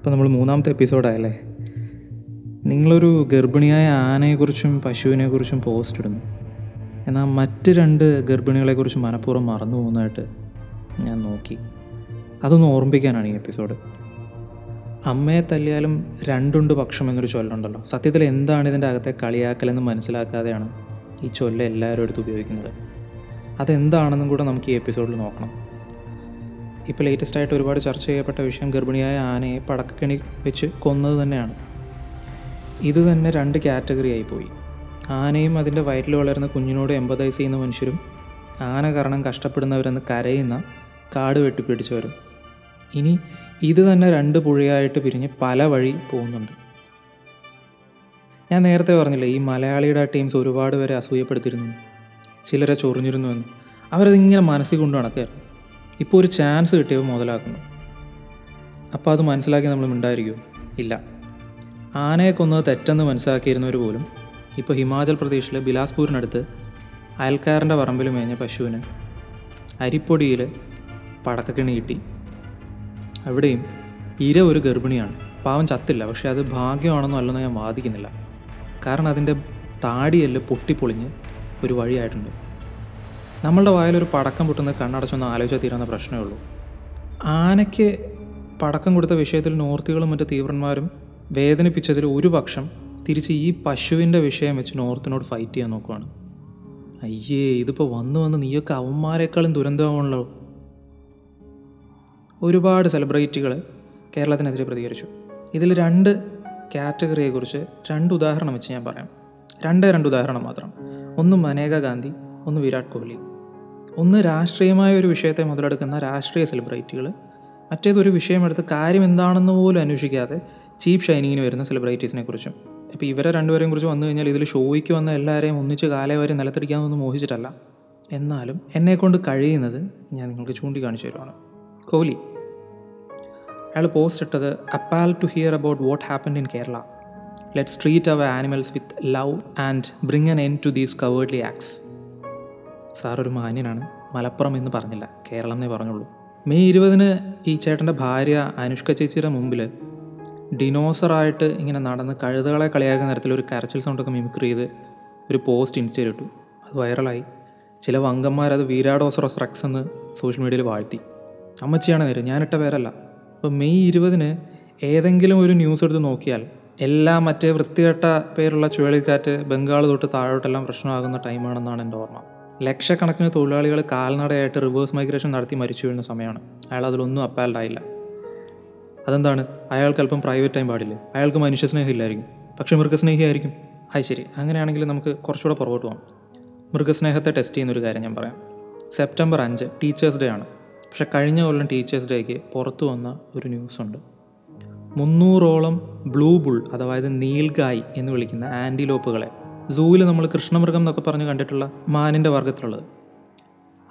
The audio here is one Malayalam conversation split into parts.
ഇപ്പോൾ നമ്മൾ മൂന്നാമത്തെ എപ്പിസോഡായല്ലേ നിങ്ങളൊരു ഗർഭിണിയായ ആനയെക്കുറിച്ചും പശുവിനെക്കുറിച്ചും പോസ്റ്റ് ഇടുന്നു. എന്നാൽ മറ്റ് രണ്ട് ഗർഭിണികളെക്കുറിച്ച് മനഃപൂർവം മറന്നു പോകുന്നതായിട്ട് ഞാൻ നോക്കി. അതൊന്ന് ഓർമ്മിപ്പിക്കാനാണ് ഈ എപ്പിസോഡ് അമ്മയെ തല്ലിയാലും രണ്ടുണ്ട് പക്ഷം എന്നൊരു ചൊല്ലുണ്ടല്ലോ. സത്യത്തിൽ എന്താണ് ഇതിന്റെ അകത്തെ കളിയാക്കലെന്ന് മനസ്സിലാക്കാതെയാണ് ഈ ചൊല്ല എല്ലാവരും എടുത്ത് ഉപയോഗിക്കുന്നത്. അതെന്താണെന്നും കൂടെ നമുക്ക് ഈ എപ്പിസോഡിൽ നോക്കണം. ഇപ്പോൾ ലേറ്റസ്റ്റ് ആയിട്ട് ഒരുപാട് ചർച്ച ചെയ്യപ്പെട്ട വിഷയം ഗർഭിണിയായ ആനയെ പടക്കക്കിണി വെച്ച് കൊന്നത് തന്നെയാണ്. ഇത് തന്നെ രണ്ട് കാറ്റഗറി ആയിപ്പോയി ആനയും അതിന്റെ വയറ്റിൽ വളരുന്ന കുഞ്ഞിനോട് എമ്പതൈസ് ചെയ്യുന്ന മനുഷ്യരും ആന കാരണം കഷ്ടപ്പെടുന്നവരെന്ന് കരയുന്ന കാട് വെട്ടിപ്പിടിച്ചവരും. ഇനി ഇത് തന്നെ രണ്ട് പുഴയായിട്ട് പിരിഞ്ഞ് പല വഴി പോകുന്നുണ്ട്. ഞാൻ നേരത്തെ പറഞ്ഞില്ലേ ഈ മലയാളിയുടെ ടീംസ് ഒരുപാട് പേരെ അസൂയപ്പെടുത്തിയിരുന്നു. ചിലരെ ചൊറിഞ്ഞിരുന്നു എന്ന് അവരതിങ്ങനെ മനസ്സിൽ കൊണ്ട് നടക്കുകയായിരുന്നു. ഇപ്പോൾ ഒരു ചാൻസ് കിട്ടിയവ മുതലാക്കുന്നു. അപ്പോൾ അത് മനസ്സിലാക്കി നമ്മൾ മിണ്ടായിരിക്കും ഇല്ല. ആനയെ കൊന്നത് തെറ്റെന്ന് മനസ്സിലാക്കിയിരുന്നവർ പോലും ഇപ്പോൾ ഹിമാചൽ പ്രദേശിലെ ബിലാസ്പൂരിനടുത്ത് അയൽക്കാരന്റെ പറമ്പിൽ മേഞ്ഞ പശുവിന് അരിപ്പൊടിയിൽ പടക്കക്കിണി കിട്ടി. അവിടെയും ഇര ഒരു ഗർഭിണിയാണ്. പാവം ചത്തില്ല. പക്ഷേ അത് ഭാഗ്യമാണെന്നോ അല്ലെന്നോ ഞാൻ വാദിക്കുന്നില്ല. കാരണം അതിന്റെ താടിയെല്ല് പൊട്ടിപ്പൊളിഞ്ഞ് ഒരു വഴിയായിട്ടുണ്ട്. നമ്മളുടെ വായിലൊരു പടക്കം പൊട്ടുന്ന കണ്ണടച്ചൊന്ന് ആലോചിച്ചാൽ തീരുന്ന പ്രശ്നമേ ഉള്ളൂ. ആനയ്ക്ക് പടക്കം കൊടുത്ത വിഷയത്തിൽ നോർത്തികളും മറ്റ് തീവ്രന്മാരും വേദനിപ്പിച്ചതിൽ ഒരു പക്ഷം തിരിച്ച് ഈ പശുവിന്റെ വിഷയം വെച്ച് നോർത്തിനോട് ഫൈറ്റ് ചെയ്യാൻ നോക്കുവാണ്. അയ്യേ ഇതിപ്പോൾ വന്ന് വന്ന് നീയൊക്കെ അവന്മാരെക്കാളും ദുരന്തമാണല്ലോ. ഒരുപാട് സെലിബ്രിറ്റികൾ കേരളത്തിനെതിരെ പ്രതികരിച്ചു. ഇതിൽ രണ്ട് കാറ്റഗറിയെക്കുറിച്ച് രണ്ട് ഉദാഹരണം വെച്ച് ഞാൻ പറയാം. രണ്ടേ രണ്ട് ഉദാഹരണം മാത്രം. ഒന്ന് മനേക ഗാന്ധി ഒന്ന് വിരാട് കോഹ്ലി. ഒന്ന് രാഷ്ട്രീയമായ ഒരു വിഷയത്തെ മുതലെടുക്കുന്ന രാഷ്ട്രീയ സെലിബ്രിറ്റികൾ മറ്റേതൊരു വിഷയമെടുത്ത് കാര്യം എന്താണെന്ന് പോലും അന്വേഷിക്കാതെ ചീപ്പ് ഷൈനിങ്ങിന് വരുന്ന സെലിബ്രിറ്റീസിനെ കുറിച്ചും. അപ്പോൾ ഇവരെ രണ്ടുപേരെയും കുറിച്ച് വന്നു കഴിഞ്ഞാൽ ഇതിൽ ഷോയ്ക്ക് വന്ന എല്ലാവരെയും ഒന്നിച്ച് കാലേ വരെ നിലത്തിരിക്കാമെന്നൊന്നും മോഹിച്ചിട്ടല്ല. എന്നാലും എന്നെക്കൊണ്ട് കഴിയുന്നത് ഞാൻ നിങ്ങൾക്ക് ചൂണ്ടിക്കാണിച്ചു തരുവാണ്. കോഹ്ലി. അയാൾ പോസ്റ്റ് ഇട്ടത് appeal to hear about what happen in Kerala let's treat our animals with love and bring an end to these cowardly acts sir ഒരു മാന്യനാണ്. മലപ്പുറം എന്ന് പറഞ്ഞില്ല. കേരളം എന്നേ പറഞ്ഞുള്ളൂ. മെയ് ഇരുപതിന് ഈ ചേട്ടന്റെ ഭാര്യ അനുഷ്ക ചേച്ചിയുടെ മുമ്പിൽ ഡിനോസറായിട്ട് ഇങ്ങനെ നടന്ന് കഴുതകളെ കളിയാക്കുന്ന തരത്തിൽ ഒരു കരച്ചിൽ സൗണ്ടൊക്കെ മിമിക്രി ചെയ്ത് ഒരു പോസ്റ്റ് ഇൻസ്റ്റയിൽ ഇട്ടു അത് വൈറലായി. ചില വങ്കന്മാരത് വീരാഡോസറോസ് റക്സ് എന്ന് സോഷ്യൽ മീഡിയയിൽ വാഴ്ത്തി. അമ്മച്ചിയാണ് നേര് ഞാനിട്ട പേരല്ല. അപ്പോൾ മെയ് ഇരുപതിന് ഏതെങ്കിലും ഒരു ന്യൂസ് എടുത്ത് നോക്കിയാൽ എല്ലാ മറ്റേ വൃത്തികെട്ട പേരുള്ള ചുഴലിക്കാറ്റ് ബംഗാൾ തൊട്ട് താഴോട്ടെല്ലാം പ്രശ്നമാകുന്ന ടൈമാണെന്നാണ് എന്റെ ഓർമ്മ. ലക്ഷക്കണക്കിന് തൊഴിലാളികൾ കാൽനടയായിട്ട് റിവേഴ്സ് മൈഗ്രേഷൻ നടത്തി മരിച്ചു വീഴുന്ന സമയമാണ്. അയാൾ അതിലൊന്നും അപ്പാൽഡായില്ല അതെന്താണ്? അയാൾക്ക് അല്പം പ്രൈവറ്റ് ടൈം പാടില്ലേ? അയാൾക്ക് മനുഷ്യസ്നേഹം ഇല്ലായിരിക്കും പക്ഷേ മൃഗസ്നേഹിയായിരിക്കും. അത് ശരി. അങ്ങനെയാണെങ്കിൽ നമുക്ക് കുറച്ചുകൂടെ പുറകോട്ട് പോകാം മൃഗസ്നേഹത്തെ ടെസ്റ്റ് ചെയ്യുന്നൊരു കാര്യം ഞാൻ പറയാം. സെപ്റ്റംബർ അഞ്ച് ടീച്ചേഴ്സ് ഡേ ആണ്. പക്ഷെ കഴിഞ്ഞ കൊല്ലം ടീച്ചേഴ്സ് ഡേക്ക് പുറത്തു വന്ന ഒരു ന്യൂസ് ഉണ്ട്. മുന്നൂറോളം ബ്ലൂ ബുൾ അതായത് നീൽഗായ് എന്ന് വിളിക്കുന്ന ആന്റിലോപ്പുകളെ സൂവിൽ നമ്മൾ കൃഷ്ണമൃഗം എന്നൊക്കെ പറഞ്ഞ് കണ്ടിട്ടുള്ള മാനിന്റെ വർഗത്തിലുള്ളത്.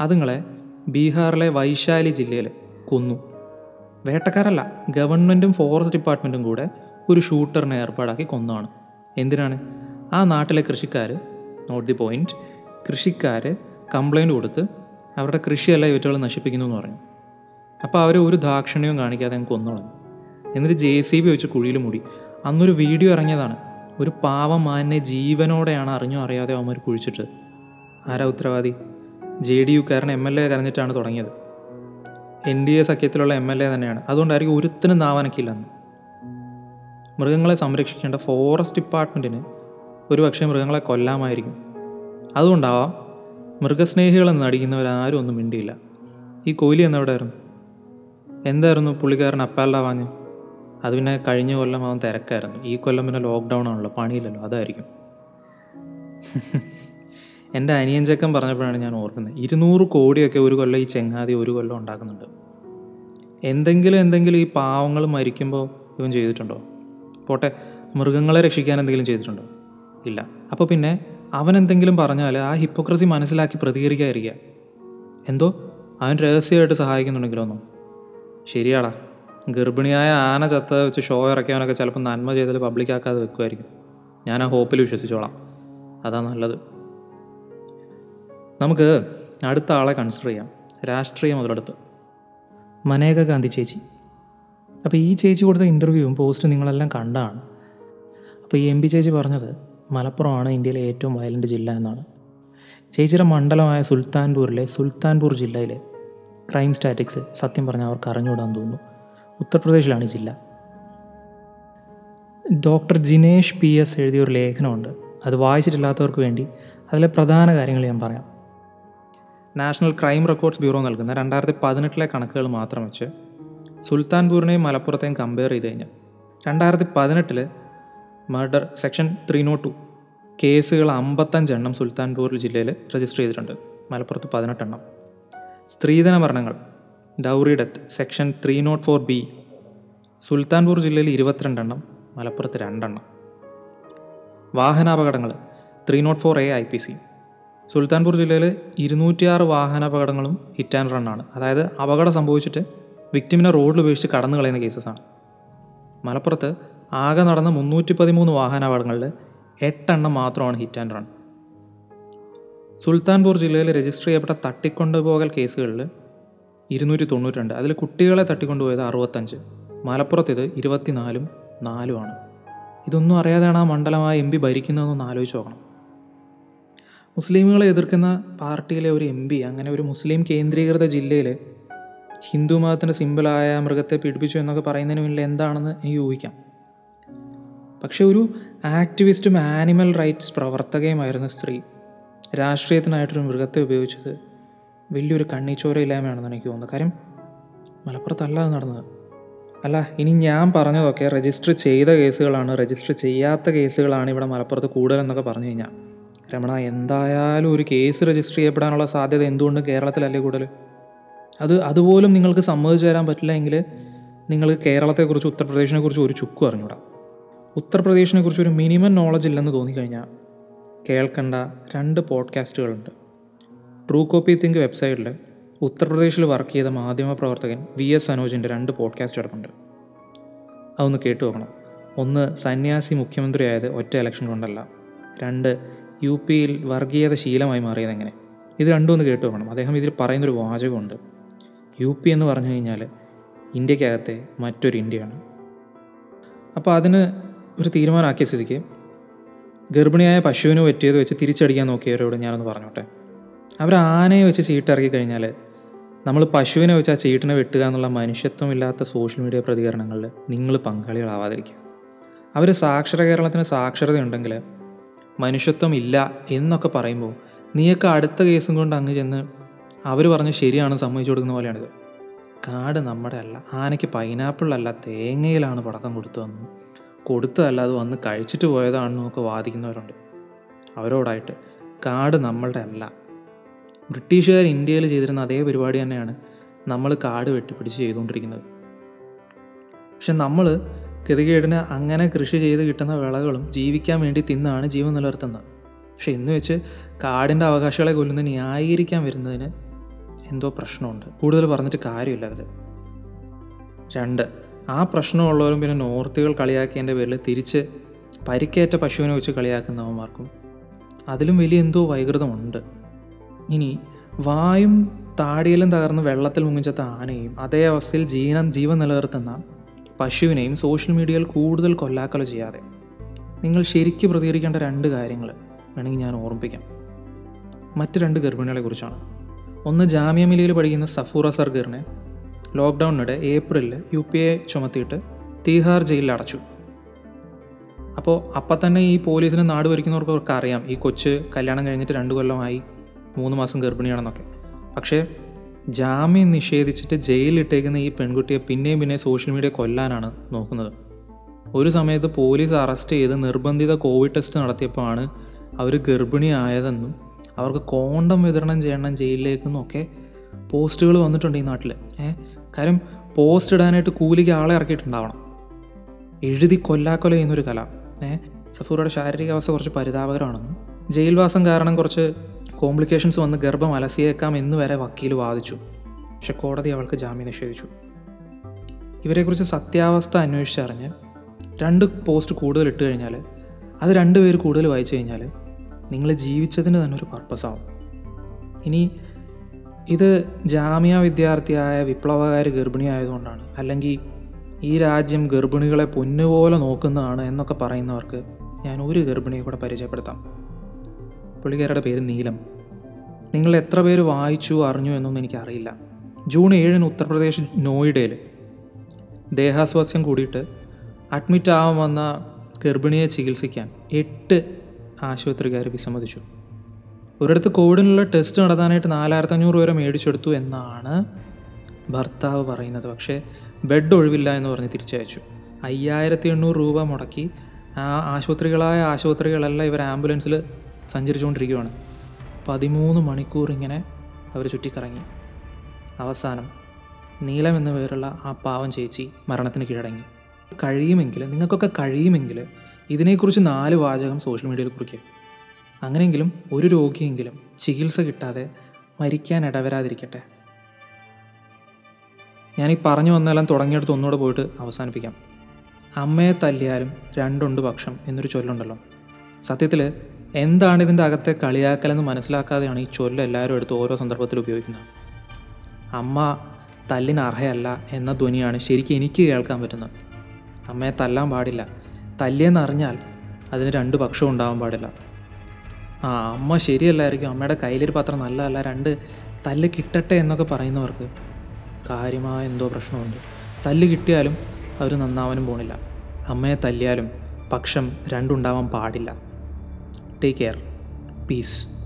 അതുങ്ങളെ ബീഹാറിലെ വൈശാലി ജില്ലയിൽ കൊന്നു. വേട്ടക്കാരല്ല ഗവൺമെന്റും ഫോറസ്റ്റ് ഡിപ്പാർട്ട്മെന്റും കൂടെ ഒരു ഷൂട്ടറിനെ ഏർപ്പാടാക്കി കൊന്നാണ് എന്തിനാണ്? ആ നാട്ടിലെ കൃഷിക്കാർ നോട്ട് ദി പോയിന്റ് കൃഷിക്കാർ കംപ്ലൈന്റ് കൊടുത്ത് അവരുടെ കൃഷിയല്ല ഇവറ്റകൾ നശിപ്പിക്കുന്നു എന്ന് പറഞ്ഞു. അപ്പോൾ അവർ ഒരു ദാക്ഷിണ്യവും കാണിക്കാതെ ഞങ്ങൾക്ക് കൊന്നോളും എന്നിട്ട് ജെ സി ബി വെച്ച് കുഴിയിൽ മൂടി. അന്നൊരു വീഡിയോ ഇറങ്ങിയതാണ്. ഒരു പാവം മാനിനെ ജീവനോടെയാണ് അറിഞ്ഞോ അറിയാതെ അവന്മാർ കുഴിച്ചിട്ട് ആരാ ഉത്തരവാദി? ജെ ഡി യുക്കാരൻ എം എൽ എ കരഞ്ഞിട്ടാണ് തുടങ്ങിയത്. എൻ ഡി എ സഖ്യത്തിലുള്ള എം എൽ എ തന്നെയാണ്. അതുകൊണ്ടായിരിക്കും ഒരുത്തിനും നാവാനക്കില്ലെന്ന്. മൃഗങ്ങളെ സംരക്ഷിക്കേണ്ട ഫോറസ്റ്റ് ഡിപ്പാർട്ട്മെന്റിന് ഒരു പക്ഷേ മൃഗങ്ങളെ കൊല്ലാമായിരിക്കും. അതുകൊണ്ടാവാം മൃഗസ്നേഹികളെന്ന് നടിക്കുന്നവരാരും ഒന്നും മിണ്ടിയില്ല. ഈ കോലി കോഹ്ലി എന്നെവിടെയായിരുന്നു എന്തായിരുന്നു പുള്ളിക്കാരൻ അപ്പാലാവാഞ്ഞ് അത് പിന്നെ കഴിഞ്ഞ കൊല്ലം അവൻ തിരക്കായിരുന്നു. ഈ കൊല്ലം പിന്നെ ലോക്ക്ഡൗൺ ആണല്ലോ പണിയില്ലല്ലോ അതായിരിക്കും. എന്റെ അനിയൻ ചെക്കൻ പറഞ്ഞപ്പോഴാണ് ഞാൻ ഓർക്കുന്നത്. ഇരുന്നൂറ് കോടിയൊക്കെ ഒരു കൊല്ലം ഈ ചെങ്ങാതി ഒരു കൊല്ലം ഉണ്ടാക്കുന്നുണ്ട്. എന്തെങ്കിലും എന്തെങ്കിലും ഈ പാവങ്ങൾ മരിക്കുമ്പോൾ ഇവൻ ചെയ്തിട്ടുണ്ടോ? പോട്ടെ മൃഗങ്ങളെ രക്ഷിക്കാൻ എന്തെങ്കിലും ചെയ്തിട്ടുണ്ടോ? ഇല്ല. അപ്പോൾ പിന്നെ അവൻ എന്തെങ്കിലും പറഞ്ഞാൽ ആ ഹിപ്പോക്രസി മനസ്സിലാക്കി പ്രതികരിക്കാതിരിക്കുക. എന്തോ? അവൻ രഹസ്യമായിട്ട് സഹായിക്കുന്നുണ്ടെങ്കിലൊന്നും ശരിയാടാ. ഗർഭിണിയായ ആന ചത്ത വെച്ച് ഷോ ഇറക്കിയവനൊക്കെ ചിലപ്പോൾ നന്മ ചെയ്തതിൽ പബ്ലിക്കാക്കാതെ വെക്കുമായിരിക്കും ഞാൻ ആ ഹോപ്പിൽ വിശ്വസിച്ചോളാം. അതാ നല്ലത്. നമുക്ക് അടുത്ത ആളെ കൺസിഡർ ചെയ്യാം. രാഷ്ട്രീയ മുതലെടുപ്പ്. മനേക ഗാന്ധി ചേച്ചി. അപ്പോൾ ഈ ചേച്ചി കൊടുത്ത ഇന്റർവ്യൂവും പോസ്റ്റും നിങ്ങളെല്ലാം കണ്ടാണ്. അപ്പോൾ ഈ എം പി ചേച്ചി പറഞ്ഞത് മലപ്പുറമാണ് ഇന്ത്യയിലെ ഏറ്റവും വയലന്റ് ജില്ല എന്നാണ്. ചേച്ചിയുടെ മണ്ഡലമായ സുൽത്താൻപൂരിലെ സുൽത്താൻപൂർ ജില്ലയിലെ ക്രൈം സ്റ്റാറ്റിക്സ് സത്യം പറഞ്ഞാൽ അവർക്ക് അറിഞ്ഞുകൂടാൻ തോന്നുന്നു. ഉത്തർപ്രദേശിലാണ് ഈ ജില്ല. ഡോക്ടർ ജിനേഷ് പി എസ് എഴുതിയ ഒരു ലേഖനമുണ്ട്. അത് വായിച്ചിട്ടില്ലാത്തവർക്ക് വേണ്ടി അതിലെ പ്രധാന കാര്യങ്ങൾ ഞാൻ പറയാം. നാഷണൽ ക്രൈം റെക്കോർഡ്സ് ബ്യൂറോ നൽകുന്ന രണ്ടായിരത്തി പതിനെട്ടിലെ കണക്കുകൾ മാത്രം വെച്ച് സുൽത്താൻപൂരിനെയും മലപ്പുറത്തെയും കമ്പയർ ചെയ്ത് കഴിഞ്ഞാൽ രണ്ടായിരത്തി പതിനെട്ടിൽ murder section three not two കേസുകൾ അമ്പത്തഞ്ചെണ്ണം സുൽത്താൻപൂർ ജില്ലയിൽ രജിസ്റ്റർ ചെയ്തിട്ടുണ്ട്. മലപ്പുറത്ത് പതിനെട്ടെണ്ണം. സ്ത്രീധന മരണങ്ങൾ dowry death section three not four B Sultanpur ജില്ലയിൽ ഇരുപത്തിരണ്ടെണ്ണം മലപ്പുറത്ത് രണ്ടെണ്ണം. വാഹനാപകടങ്ങൾ three not four A I P C. Sultanpur ജില്ലയിൽ ഇരുന്നൂറ്റിയാറ് വാഹനാപകടങ്ങളും ഹിറ്റ് ആൻഡ് റണ്ണാണ് അതായത് അപകടം സംഭവിച്ചിട്ട് വിക്ടിമിനെ റോഡിൽ ഉപേക്ഷിച്ച് കടന്നു കളയുന്ന കേസസാണ് മലപ്പുറത്ത് ആകെ നടന്ന മുന്നൂറ്റി പതിമൂന്ന് വാഹനാപകടങ്ങളിൽ എട്ടെണ്ണം മാത്രമാണ് ഹിറ്റ് ആൻഡ് റൺ സുൽത്താൻപൂർ ജില്ലയിൽ രജിസ്റ്റർ ചെയ്യപ്പെട്ട തട്ടിക്കൊണ്ടുപോകൽ കേസുകളിൽ ഇരുന്നൂറ്റി തൊണ്ണൂറ്റി രണ്ട് അതിൽ കുട്ടികളെ തട്ടിക്കൊണ്ടുപോയത് അറുപത്തഞ്ച്. മലപ്പുറത്ത് ഇത് ഇരുപത്തിനാലും നാലുമാണ്. ഇതൊന്നും അറിയാതെയാണ് ആ മണ്ഡലമായ എം പി ഭരിക്കുന്നതെന്നൊന്ന് ആലോചിച്ച് നോക്കണം. മുസ്ലിമുകളെ എതിർക്കുന്ന പാർട്ടിയിലെ ഒരു എം പി അങ്ങനെ ഒരു മുസ്ലിം കേന്ദ്രീകൃത ജില്ലയിൽ ഹിന്ദു മതത്തിന്റെ സിമ്പിളായ മൃഗത്തെ പീഡിപ്പിച്ചു എന്നൊക്കെ പറയുന്നതിന് മുന്നിൽ എന്താണെന്ന് എനിക്ക് ഊഹിക്കാം. പക്ഷെ ഒരു ആക്ടിവിസ്റ്റും ആനിമൽ റൈറ്റ്സ് പ്രവർത്തകയുമായിരുന്ന സ്ത്രീ രാഷ്ട്രീയത്തിനായിട്ടൊരു മൃഗത്തെ ഉപയോഗിച്ചത് വലിയൊരു കണ്ണിച്ചോരയില്ലായ്മയാണെന്ന് എനിക്ക് തോന്നുന്നത്. കാര്യം മലപ്പുറത്തല്ല അത് നടന്നത്. അല്ല ഇനി ഞാൻ പറഞ്ഞതൊക്കെ രജിസ്റ്റർ ചെയ്ത കേസുകളാണ് രജിസ്റ്റർ ചെയ്യാത്ത കേസുകളാണ് ഇവിടെ മലപ്പുറത്ത് കൂടുതലെന്നൊക്കെ പറഞ്ഞു കഴിഞ്ഞാൽ. രമണ എന്തായാലും ഒരു കേസ് രജിസ്റ്റർ ചെയ്യപ്പെടാനുള്ള സാധ്യത എന്തുകൊണ്ട് കേരളത്തിലല്ലേ കൂടുതൽ? അത് അതുപോലും നിങ്ങൾക്ക് സമ്മതിച്ചു തരാൻ പറ്റില്ല എങ്കിൽ നിങ്ങൾക്ക് കേരളത്തെക്കുറിച്ച് ഉത്തർപ്രദേശിനെ കുറിച്ച് ഒരു ചുക്കും അറിഞ്ഞൂടാ. ഉത്തർപ്രദേശിനെ കുറിച്ച് ഒരു മിനിമം നോളജ് ഇല്ലെന്ന് തോന്നിക്കഴിഞ്ഞാൽ കേൾക്കേണ്ട രണ്ട് പോഡ്കാസ്റ്റുകളുണ്ട് ട്രൂ കോപ്പി തിങ്ക് വെബ്സൈറ്റിൽ ഉത്തർപ്രദേശിൽ വർക്ക് ചെയ്ത മാധ്യമ പ്രവർത്തകൻ വി എസ് സനോജിന്റെ രണ്ട് പോഡ്കാസ്റ്റ് കിടപ്പുണ്ട്. അതൊന്ന് കേട്ടു നോക്കണം. ഒന്ന് സന്യാസി മുഖ്യമന്ത്രിയായത് ഒറ്റ ഇലക്ഷൻ കൊണ്ടല്ല. രണ്ട് യു പിയിൽ വർഗീയത ശീലമായി മാറിയത് എങ്ങനെ? ഇത് രണ്ടും ഒന്ന് കേട്ടു നോക്കണം. അദ്ദേഹം ഇതിൽ പറയുന്നൊരു വാചകമുണ്ട്. യു പി എന്ന് പറഞ്ഞു കഴിഞ്ഞാൽ ഇന്ത്യക്കകത്തെ മറ്റൊരു ഇന്ത്യയാണ്. അപ്പോൾ അതിന് ഒരു തീരുമാനമാക്കിയ സ്ഥിതിക്ക് ഗർഭിണിയായ പശുവിന് പറ്റിയത് വെച്ച് തിരിച്ചടിക്കാൻ നോക്കിയവരോട് ഞാനൊന്ന് പറഞ്ഞോട്ടെ? അവർ ആനയെ വെച്ച് ചീട്ടിറക്കി കഴിഞ്ഞാൽ നമ്മൾ പശുവിനെ വെച്ച് ആ ചീട്ടിനെ വെട്ടുക എന്നുള്ള മനുഷ്യത്വമില്ലാത്ത സോഷ്യൽ മീഡിയ പ്രതികരണങ്ങളിൽ നിങ്ങൾ പങ്കാളികളാവാതിരിക്കുക. അവർ സാക്ഷര കേരളത്തിന് സാക്ഷരതയുണ്ടെങ്കിൽ മനുഷ്യത്വം ഇല്ല എന്നൊക്കെ പറയുമ്പോൾ നീയൊക്കെ അടുത്ത കേസും കൊണ്ട് അങ്ങ് ചെന്ന് അവർ പറഞ്ഞ് ശരിയാണ് സമ്മതിച്ചു കൊടുക്കുന്ന പോലെയാണിത്. കാട് നമ്മുടെ അല്ല. ആനയ്ക്ക് പൈനാപ്പിളല്ല തേങ്ങയിലാണ് പടക്കം കൊടുത്തതെന്നും കൊടുത്തതല്ല അത് വന്ന് കഴിച്ചിട്ട് പോയതാണെന്നും ഒക്കെ വാദിക്കുന്നവരുണ്ട്. അവരോടായിട്ട് കാട് നമ്മളുടെ അല്ല. ബ്രിട്ടീഷുകാർ ഇന്ത്യയിൽ ചെയ്തിരുന്ന അതേ പരിപാടി തന്നെയാണ് നമ്മൾ കാട് വെട്ടിപ്പിടിച്ച് ചെയ്തുകൊണ്ടിരിക്കുന്നത്. പക്ഷെ നമ്മൾ ഗതികേടിന് അങ്ങനെ കൃഷി ചെയ്ത് കിട്ടുന്ന വിളകളും ജീവിക്കാൻ വേണ്ടി തിന്നാണ് ജീവൻ നിലനിർത്തുന്നത്. പക്ഷെ എന്ന് വെച്ച് കാടിന്റെ അവകാശികളെ കൊല്ലുന്ന ന്യായീകരിക്കാൻ വരുന്നതിന് എന്തോ പ്രശ്നമുണ്ട്. കൂടുതൽ പറഞ്ഞിട്ട് കാര്യമില്ല അതിൽ. രണ്ട് ആ പ്രശ്നമുള്ളവരും പിന്നെ നോർത്തുകൾ കളിയാക്കിയതിന്റെ പേരിൽ തിരിച്ച് പരിക്കേറ്റ പശുവിനെ വെച്ച് കളിയാക്കുന്നവന്മാർക്കും അതിലും വലിയ എന്തോ വൈകൃതമുണ്ട്. ഇനി വായും താടിയിലും തകർന്ന് വെള്ളത്തിൽ മുങ്ങിച്ചത്ത ആനയും അതേ അവസ്ഥയിൽ ജീവൻ ജീവൻ നിലനിർത്തുന്ന പശുവിനെയും സോഷ്യൽ മീഡിയയിൽ കൂടുതൽ കൊല്ലാക്കൊല ചെയ്യാതെ. നിങ്ങൾ ശരിക്ക് പ്രതികരിക്കേണ്ട രണ്ട് കാര്യങ്ങൾ വേണമെങ്കിൽ ഞാൻ ഓർമ്മിപ്പിക്കാം. മറ്റ് രണ്ട് ഗർഭിണികളെ കുറിച്ചാണ്. ഒന്ന് ജാമ്യ മിലിയിൽ പഠിക്കുന്ന സഫൂറ സർഗറിനെ ലോക്ക്ഡൗണിനിടെ ഏപ്രിലിൽ യു പി എ ചുമത്തിയിട്ട് തീഹാർ ജയിലിൽ അടച്ചു. അപ്പോൾ അപ്പം തന്നെ ഈ പോലീസിനെ നാട് ഭരിക്കുന്നവർക്ക് അവർക്ക് അറിയാം ഈ കൊച്ച് കല്യാണം കഴിഞ്ഞിട്ട് രണ്ട് കൊല്ലമായി മൂന്ന് മാസം ഗർഭിണിയാണെന്നൊക്കെ. പക്ഷേ ജാമ്യം നിഷേധിച്ചിട്ട് ജയിലിലിട്ടേക്കുന്ന ഈ പെൺകുട്ടിയെ പിന്നെയും പിന്നെ സോഷ്യൽ മീഡിയ കൊല്ലാനാണ് നോക്കുന്നത്. ഒരു സമയത്ത് പോലീസ് അറസ്റ്റ് ചെയ്ത് നിർബന്ധിത കോവിഡ് ടെസ്റ്റ് നടത്തിയപ്പോഴാണ് അവർ ഗർഭിണിയായതെന്നും അവർക്ക് കോണ്ടം വിതരണം ചെയ്യണം ജയിലിലേക്കെന്നും ഒക്കെ പോസ്റ്റുകൾ വന്നിട്ടുണ്ട് ഈ നാട്ടിൽ ഏഹ് കാര്യം പോസ്റ്റ് ഇടാനായിട്ട് കൂലിക്ക് ആളെ ഇറക്കിയിട്ടുണ്ടാവണം. എഴുതി കൊല്ലാക്കൊല ചെയ്യുന്നൊരു കല. ഏഹ് സഫൂറയുടെ ശാരീരികാവസ്ഥ കുറച്ച് പരിതാപകരമാണെന്നും ജയിൽവാസം കാരണം കുറച്ച് കോംപ്ലിക്കേഷൻസ് വന്ന് ഗർഭം അലസിയേക്കാം എന്ന് വരെ വക്കീൽ വാദിച്ചു. പക്ഷെ കോടതി അവൾക്ക് ജാമ്യം നിഷേധിച്ചു. ഇവരെക്കുറിച്ച് സത്യാവസ്ഥ അന്വേഷിച്ചറിഞ്ഞ് രണ്ട് പോസ്റ്റ് കൂടുതൽ ഇട്ട് കഴിഞ്ഞാൽ അത് രണ്ട് പേര് കൂടുതൽ വായിച്ചു കഴിഞ്ഞാൽ നിങ്ങൾ ജീവിച്ചതിന് തന്നെ ഒരു പർപ്പസാവും. ഇനി ഇത് ജാമ്യ വിദ്യാർത്ഥിയായ വിപ്ലവകാരി ഗർഭിണിയായതുകൊണ്ടാണ് അല്ലെങ്കിൽ ഈ രാജ്യം ഗർഭിണികളെ പൊന്നുപോലെ നോക്കുന്നതാണ് എന്നൊക്കെ പറയുന്നവർക്ക് ഞാൻ ഒരു ഗർഭിണിയെ കൂടെ പരിചയപ്പെടുത്താം. പുള്ളിക്കാരുടെ പേര് നീലം. നിങ്ങൾ എത്ര പേര് വായിച്ചു അറിഞ്ഞു എന്നൊന്നും എനിക്കറിയില്ല. ജൂൺ ഏഴിന് ഉത്തർപ്രദേശ് നോയിഡയിൽ ദേഹാസ്വാസ്യം കൂടിയിട്ട് അഡ്മിറ്റ് ആവാൻ വന്ന ഗർഭിണിയെ ചികിത്സിക്കാൻ എട്ട് ആശുപത്രിക്കാർ വിസമ്മതിച്ചു. ഒരിടത്ത് കോവിഡിനുള്ള ടെസ്റ്റ് നടത്താനായിട്ട് നാലായിരത്തി അഞ്ഞൂറ് വരെ മേടിച്ചെടുത്തു എന്നാണ് ഭർത്താവ് പറയുന്നത്. പക്ഷേ ബെഡ് ഒഴിവില്ല എന്ന് പറഞ്ഞ് തിരിച്ചയച്ചു. അയ്യായിരത്തി എണ്ണൂറ് രൂപ മുടക്കി. ആ ആശുപത്രികളായ ആശുപത്രികളെല്ലാം ഇവർ ആംബുലൻസിൽ സഞ്ചരിച്ചുകൊണ്ടിരിക്കുകയാണ്. പതിമൂന്ന് മണിക്കൂർ ഇങ്ങനെ അവർ ചുറ്റിക്കറങ്ങി. അവസാനം നീലം എന്ന പേരുള്ള ആ പാവം ചേച്ചി മരണത്തിന് കീഴടങ്ങി. കഴിയുമെങ്കിൽ നിങ്ങൾക്കൊക്കെ കഴിയുമെങ്കിൽ ഇതിനെക്കുറിച്ച് നാല് വാചകം സോഷ്യൽ മീഡിയയിൽ കുറിക്കുക അങ്ങനെയെങ്കിലും ഒരു രോഗിയെങ്കിലും ചികിത്സ കിട്ടാതെ മരിക്കാൻ ഇടവരാതിരിക്കട്ടെ. ഞാൻ ഈ പറഞ്ഞു വന്നെല്ലാം തുടങ്ങിയെടുത്ത് ഒന്നുകൂടെ പോയിട്ട് അവസാനിപ്പിക്കാം. അമ്മയെ തല്ലിയാലും രണ്ടുണ്ട് പക്ഷം എന്നൊരു ചൊല്ലുണ്ടല്ലോ. സത്യത്തിൽ എന്താണ് ഇതിന്റെ അകത്തെ കളിയാക്കലെന്ന് മനസ്സിലാക്കാതെയാണ് ഈ ചൊല്ല് എല്ലാവരും എടുത്ത് ഓരോ സന്ദർഭത്തിൽ ഉപയോഗിക്കുന്നത്? അമ്മ തല്ലിന് അർഹയല്ല എന്ന ധ്വനിയാണ് ശരിക്കും എനിക്ക് കേൾക്കാൻ പറ്റുന്നത്. അമ്മയെ തല്ലാൻ പാടില്ല. തല്ലിയെന്നറിഞ്ഞാൽ അതിന് രണ്ട് പക്ഷവും ഉണ്ടാവാൻ പാടില്ല. ആ അമ്മ ശരിയല്ലായിരിക്കും. അമ്മയുടെ കയ്യിലൊരു പത്രം നല്ലതല്ല രണ്ട് തല്ല് കിട്ടട്ടെ എന്നൊക്കെ പറയുന്നവർക്ക് കാര്യമായ എന്തോ പ്രശ്നമുണ്ട്. തല്ല് കിട്ടിയാലും അവർ നന്നാവാനും പോണില്ല. അമ്മയെ തല്ലിയാലും പക്ഷം രണ്ടുണ്ടാവാൻ പാടില്ല. Take care. Peace.